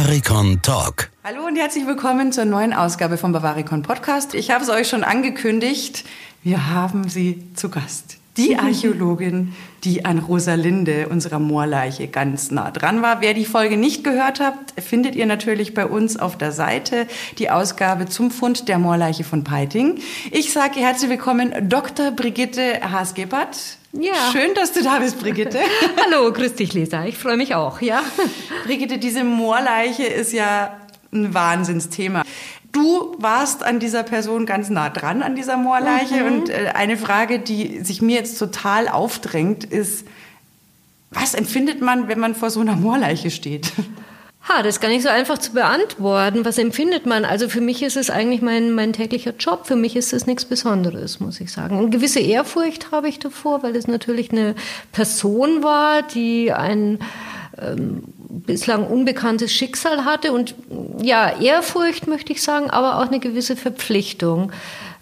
Bavaricon Talk. Hallo und herzlich willkommen zur neuen Ausgabe vom Bavaricon Podcast. Ich habe es euch schon angekündigt. Wir haben sie zu Gast. Die Archäologin, die an Rosalinde, unserer Moorleiche, ganz nah dran war. Wer die Folge nicht gehört habt, findet ihr natürlich bei uns auf der Seite die Ausgabe zum Fund der Moorleiche von Peiting. Ich sage herzlich willkommen Dr. Brigitte Haas-Gebert. Ja. Schön, dass du da bist, Brigitte. Hallo, grüß dich, Lisa. Ich freue mich auch, ja. Brigitte, diese Moorleiche ist ja ein Wahnsinnsthema. Du warst an dieser Person ganz nah dran, an dieser Moorleiche. Mhm. Und äh, eine Frage, die sich mir jetzt total aufdrängt, ist, was empfindet man, wenn man vor so einer Moorleiche steht? Ha, das ist gar nicht so einfach zu beantworten. Was empfindet man? Also für mich ist es eigentlich mein, mein täglicher Job. Für mich ist es nichts Besonderes, muss ich sagen. Eine gewisse Ehrfurcht habe ich davor, weil es natürlich eine Person war, die ein ähm, bislang unbekanntes Schicksal hatte. Und ja, Ehrfurcht möchte ich sagen, aber auch eine gewisse Verpflichtung.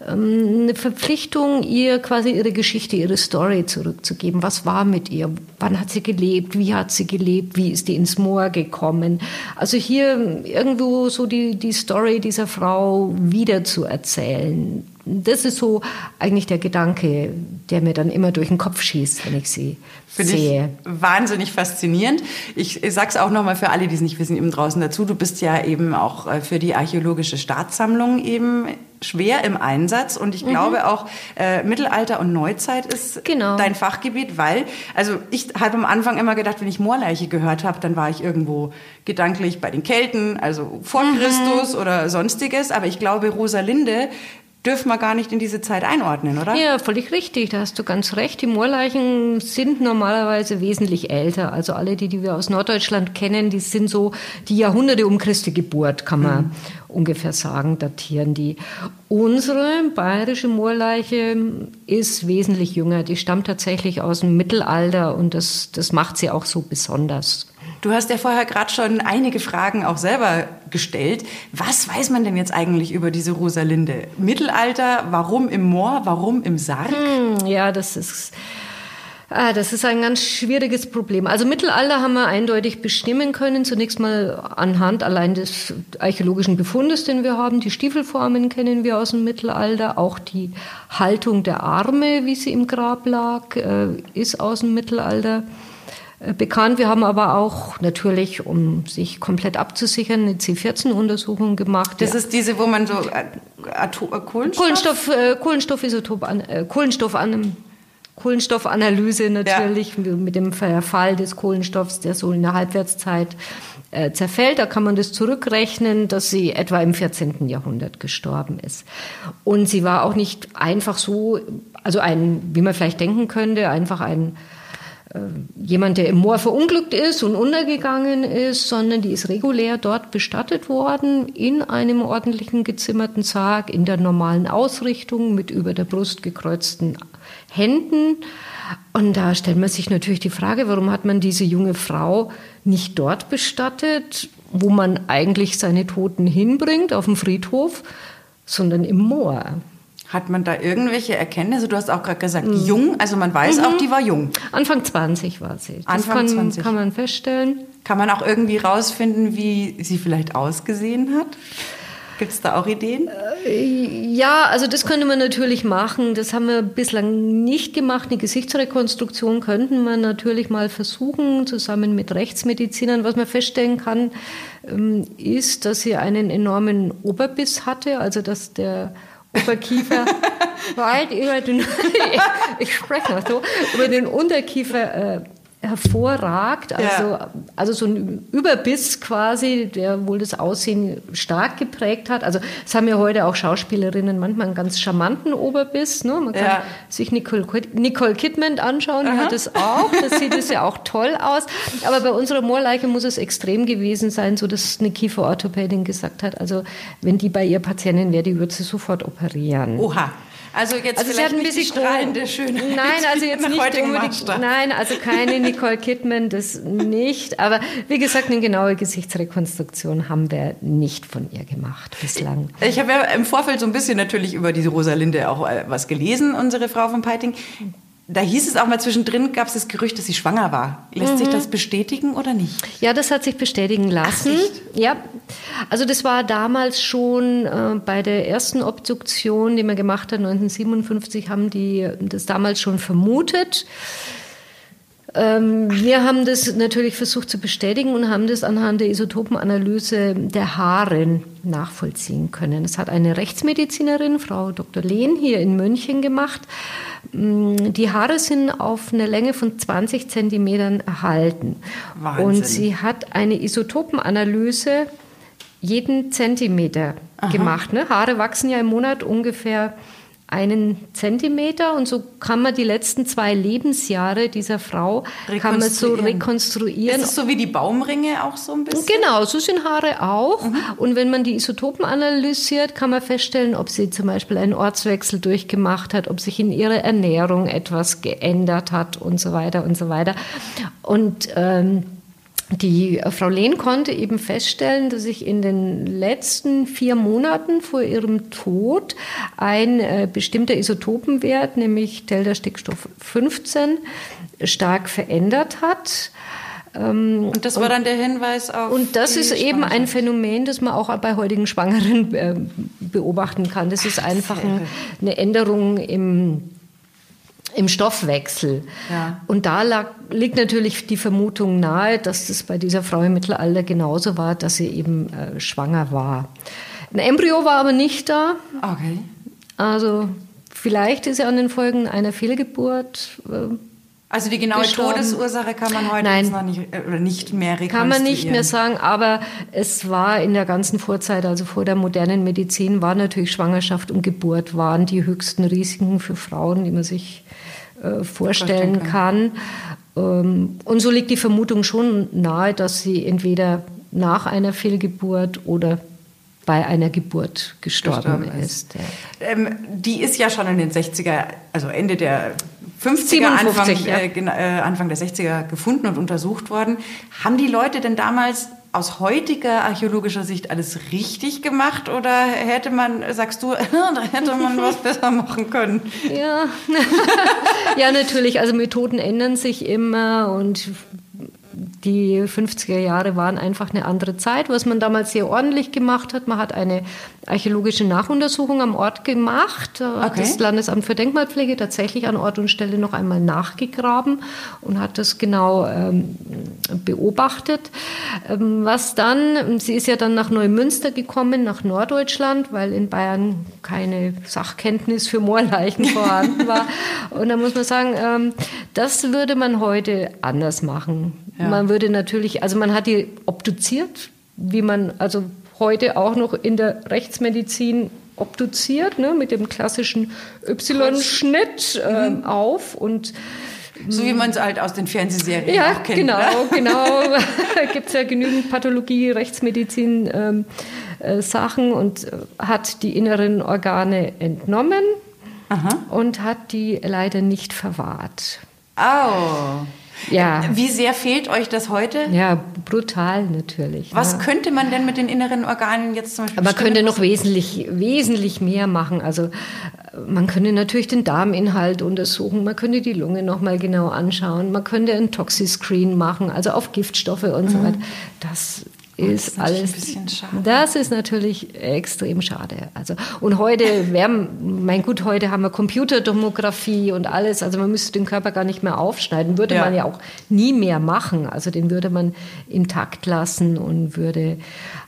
Ähm, eine Verpflichtung, ihr quasi ihre Geschichte, ihre Story zurückzugeben. Was war mit ihr? Wann hat sie gelebt? Wie hat sie gelebt? Wie ist die ins Moor gekommen? Also hier irgendwo so die, die Story dieser Frau wieder zu erzählen. Das ist so eigentlich der Gedanke, der mir dann immer durch den Kopf schießt, wenn ich sie Finde sehe. ich wahnsinnig faszinierend. Ich, ich sage es auch nochmal für alle, die es nicht wissen, eben draußen dazu. Du bist ja eben auch äh, für die archäologische Staatssammlung eben schwer im Einsatz und ich glaube auch äh, Mittelalter und Neuzeit ist Genau. dein Fachgebiet, weil also ich habe am Anfang immer gedacht, wenn ich Moorleiche gehört habe, dann war ich irgendwo gedanklich bei den Kelten, also vor Christus oder sonstiges, aber ich glaube Rosalinde dürfen wir gar nicht in diese Zeit einordnen, oder? Ja, völlig richtig, da hast du ganz recht. Die Moorleichen sind normalerweise wesentlich älter. Also alle, die, die wir aus Norddeutschland kennen, die sind so die Jahrhunderte um Christi Geburt, kann man ungefähr sagen, datieren die. Unsere bayerische Moorleiche ist wesentlich jünger. Die stammt tatsächlich aus dem Mittelalter und das, das macht sie auch so besonders. Du hast ja vorher gerade schon einige Fragen auch selber gestellt. Was weiß man denn jetzt eigentlich über diese Rosalinde? Mittelalter, warum im Moor, warum im Sarg? Hm, Ja, das ist, ah, das ist ein ganz schwieriges Problem. Also Mittelalter haben wir eindeutig bestimmen können. Zunächst mal anhand allein des archäologischen Befundes, den wir haben. Die Stiefelformen kennen wir aus dem Mittelalter. Auch die Haltung der Arme, wie sie im Grab lag, äh, ist aus dem Mittelalter bekannt. Wir haben aber auch natürlich, um sich komplett abzusichern, eine C14-Untersuchung gemacht. Das ist diese, wo man so äh, Ato äh, Kohlenstoff? Kohlenstoff, äh, Kohlenstoffisotop an, äh, Kohlenstoff an, Kohlenstoffanalyse natürlich mit dem Verfall des Kohlenstoffs, der so in der Halbwertszeit äh, zerfällt. Da kann man das zurückrechnen, dass sie etwa im 14. Jahrhundert gestorben ist. Und sie war auch nicht einfach so, also ein, wie man vielleicht denken könnte, einfach ein äh, jemand, der im Moor verunglückt ist und untergegangen ist, sondern die ist regulär dort bestattet worden, in einem ordentlichen gezimmerten Sarg, in der normalen Ausrichtung, mit über der Brust gekreuzten Händen. Und da stellt man sich natürlich die Frage, warum hat man diese junge Frau nicht dort bestattet, wo man eigentlich seine Toten hinbringt, auf dem Friedhof, sondern im Moor. Hat man da irgendwelche Erkenntnisse? Du hast auch gerade gesagt, Mhm. jung, also man weiß auch, die war jung. Anfang 20 war sie. Das Anfang kann, 20. kann man feststellen. Kann man auch irgendwie rausfinden, wie sie vielleicht ausgesehen hat? Gibt es da auch Ideen? Ja, also das könnte man natürlich machen. Das haben wir bislang nicht gemacht. Eine Gesichtsrekonstruktion könnten wir natürlich mal versuchen, zusammen mit Rechtsmedizinern. Was man feststellen kann, ähm, ist, dass sie einen enormen Oberbiss hatte, also dass der Oberkiefer weit über den, ich spreche noch so, über den Unterkiefer äh, hervorragt, also, Ja. also so ein Überbiss quasi, der wohl das Aussehen stark geprägt hat. Also es haben ja heute auch Schauspielerinnen manchmal einen ganz charmanten Oberbiss. Ne? Man kann Ja. sich Nicole, Nicole Kidman anschauen, die hat das auch. Das sieht es ja auch toll aus. Aber bei unserer Moorleiche muss es extrem gewesen sein, so dass eine Kieferorthopädin gesagt hat, also wenn die bei ihr Patientin wäre, die würde sie sofort operieren. Oha. Also jetzt Also sie vielleicht ein nicht die bisschen strahlende Schönheit. Nein, also jetzt nicht unbedingt. Nein, also keine Nicole Kidman, das nicht. Aber wie gesagt, eine genaue Gesichtsrekonstruktion haben wir nicht von ihr gemacht bislang. Ich habe ja im Vorfeld so ein bisschen natürlich über diese Rosalinde auch äh, was gelesen, unsere Frau von Peiting. Da hieß es auch mal zwischendrin, gab es das Gerücht, dass sie schwanger war. Lässt mhm. sich das bestätigen oder nicht? Ja, das hat sich bestätigen lassen. Ach, ja, also das war damals schon äh, bei der ersten Obduktion, die man gemacht hat, 1957, haben die das damals schon vermutet. Ähm, wir haben das natürlich versucht zu bestätigen und haben das anhand der Isotopenanalyse der Haare nachvollziehen können. Das hat eine Rechtsmedizinerin, Frau Dr. Lehn, hier in München gemacht. Mm, die Haare sind auf eine Länge von 20 Zentimetern erhalten. Wahnsinn. Und sie hat eine Isotopenanalyse jeden Zentimeter Aha. gemacht. Ne? Haare wachsen ja im Monat ungefähr einen Zentimeter und so kann man die letzten zwei Lebensjahre dieser Frau kann man so rekonstruieren. Ist es so wie die Baumringe auch so ein bisschen? Genau, so sind Haare auch. Mhm. Und wenn man die Isotopen analysiert, kann man feststellen, ob sie zum Beispiel einen Ortswechsel durchgemacht hat, ob sich in ihrer Ernährung etwas geändert hat und so weiter und so weiter. Und ähm, die Frau Lehn konnte eben feststellen, dass sich in den letzten vier Monaten vor ihrem Tod ein äh, bestimmter Isotopenwert, nämlich Delta-Stickstoff 15, stark verändert hat. Ähm, und das war dann der Hinweis auf. Und das ist eben ein Phänomen, das man auch bei heutigen Schwangeren äh, beobachten kann. Das ist einfach eine Änderung im im Stoffwechsel. Ja. Und da lag, liegt natürlich die Vermutung nahe, dass das bei dieser Frau im Mittelalter genauso war, dass sie eben äh, schwanger war. Ein Embryo war aber nicht da. Okay. Also vielleicht ist er an den Folgen einer Fehlgeburt. Äh, also die genaue gestorben. Todesursache kann man heute Nein, noch nicht, äh, oder nicht mehr rekonstruieren. Kann man nicht mehr sagen, aber es war in der ganzen Vorzeit, also vor der modernen Medizin, war natürlich Schwangerschaft und Geburt waren die höchsten Risiken für Frauen, die man sich äh, vorstellen kann. Ähm, und so liegt die Vermutung schon nahe, dass sie entweder nach einer Fehlgeburt oder bei einer Geburt gestorben, gestorben ist. ist ja. ähm, die ist ja schon in den 60er, also Ende der 50er, Anfang, ja. äh, äh, Anfang der 60er gefunden und untersucht worden. Haben die Leute denn damals aus heutiger archäologischer Sicht alles richtig gemacht oder hätte man, sagst du, da hätte man was besser machen können? Ja, ja natürlich. Also Methoden ändern sich immer und die 50er Jahre waren einfach eine andere Zeit, was man damals sehr ordentlich gemacht hat. Man hat eine archäologische Nachuntersuchung am Ort gemacht. Da okay. hat das Landesamt für Denkmalpflege tatsächlich an Ort und Stelle noch einmal nachgegraben und hat das genau ähm, beobachtet. Ähm, was dann, sie ist ja dann nach Neumünster gekommen, nach Norddeutschland, weil in Bayern keine Sachkenntnis für Moorleichen vorhanden war. Und da muss man sagen, ähm, das würde man heute anders machen. Ja. Man würde natürlich, also man hat die obduziert, wie man also heute auch noch in der Rechtsmedizin obduziert, ne, mit dem klassischen Y-Schnitt äh, mhm. auf und so wie man es halt aus den Fernsehserien ja, auch kennt. Genau, ne? genau. Gibt es ja genügend Pathologie, Rechtsmedizin, ähm, äh, Sachen und äh, hat die inneren Organe entnommen Aha. und hat die leider nicht verwahrt. Oh. Ja. Wie sehr fehlt euch das heute? Ja, brutal natürlich. Was ja. könnte man denn mit den inneren Organen jetzt zum Beispiel? Man könnte noch wesentlich, wesentlich mehr machen. Also man könnte natürlich den Darminhalt untersuchen, man könnte die Lunge noch mal genau anschauen, man könnte ein Toxiscreen machen, also auf Giftstoffe und mhm. so weiter. Das ist, ist alles. Das ist natürlich extrem schade. Also und heute werden, mein gut, heute haben wir Computertomographie und alles. Also man müsste den Körper gar nicht mehr aufschneiden. Würde ja. man ja auch nie mehr machen. Also den würde man intakt lassen und würde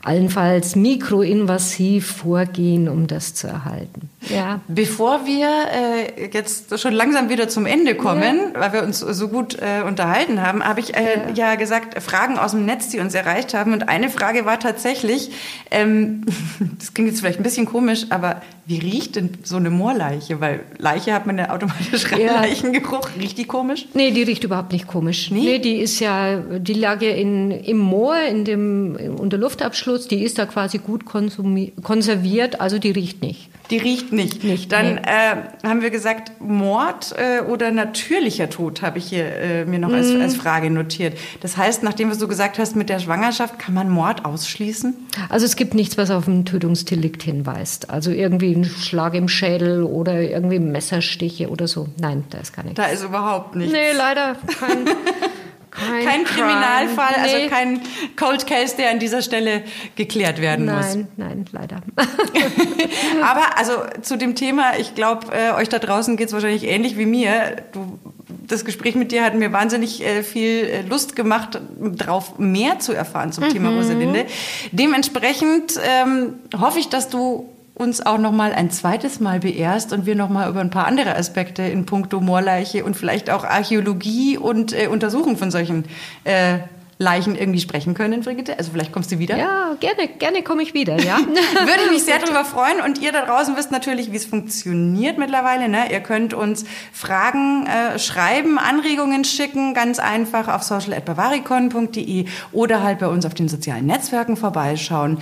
allenfalls mikroinvasiv vorgehen, um das zu erhalten. Ja. Bevor wir äh, jetzt schon langsam wieder zum Ende kommen, ja. weil wir uns so gut äh, unterhalten haben, habe ich äh, ja. ja. gesagt, Fragen aus dem Netz, die uns erreicht haben. Und eine Frage war tatsächlich, ähm, das klingt jetzt vielleicht ein bisschen komisch, aber wie riecht denn so eine Moorleiche? Weil Leiche hat man ja automatisch ja. Leichengeruch. Riecht die komisch? Nee, die riecht überhaupt nicht komisch. Nee, nee die ist ja, die lag ja in, im Moor, in dem, unter Luftabschluss. Die ist da quasi gut konserviert, also die riecht nicht. Die riecht nicht. Nicht, Dann nee. äh, haben wir gesagt, Mord äh, oder natürlicher Tod habe ich hier äh, mir noch als, Mhm. als Frage notiert. Das heißt, nachdem du gesagt hast mit der Schwangerschaft, kann man Mord ausschließen? Also es gibt nichts, was auf ein Tötungsdelikt hinweist. Also irgendwie ein Schlag im Schädel oder irgendwie Messerstiche oder so. Nein, da ist gar nichts. Da ist überhaupt nichts. Nee, leider kein, kein, Kein. Kriminalfall, Nee. also kein Cold Case, der an dieser Stelle geklärt werden muss. Nein, nein, leider. Aber also zu dem Thema, ich glaube, äh, euch da draußen geht es wahrscheinlich ähnlich wie mir. Du, das Gespräch mit dir hat mir wahnsinnig äh, viel äh, Lust gemacht, drauf mehr zu erfahren zum Thema Rosalinde. Dementsprechend ähm, hoffe ich, dass du uns auch noch mal ein zweites Mal beehrst und wir noch mal über ein paar andere Aspekte in puncto Moorleiche und vielleicht auch Archäologie und äh, Untersuchung von solchen äh, Leichen irgendwie sprechen können, Brigitte. Also vielleicht kommst du wieder. Ja, gerne, gerne komme ich wieder, ja. Würde ich mich sehr darüber freuen. Und ihr da draußen wisst natürlich, wie es funktioniert mittlerweile. Ne? Ihr könnt uns Fragen äh, schreiben, Anregungen schicken, ganz einfach auf social.bavaricon.de oder halt bei uns auf den sozialen Netzwerken vorbeischauen.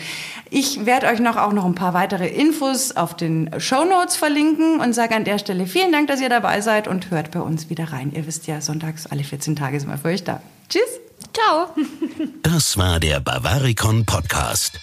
Ich werde euch noch auch noch ein paar weitere Infos auf den Show Notes verlinken und sage an der Stelle vielen Dank, dass ihr dabei seid und hört bei uns wieder rein. Ihr wisst ja, sonntags alle 14 Tage sind wir für euch da. Tschüss! Ciao. Das war der Bavaricon Podcast.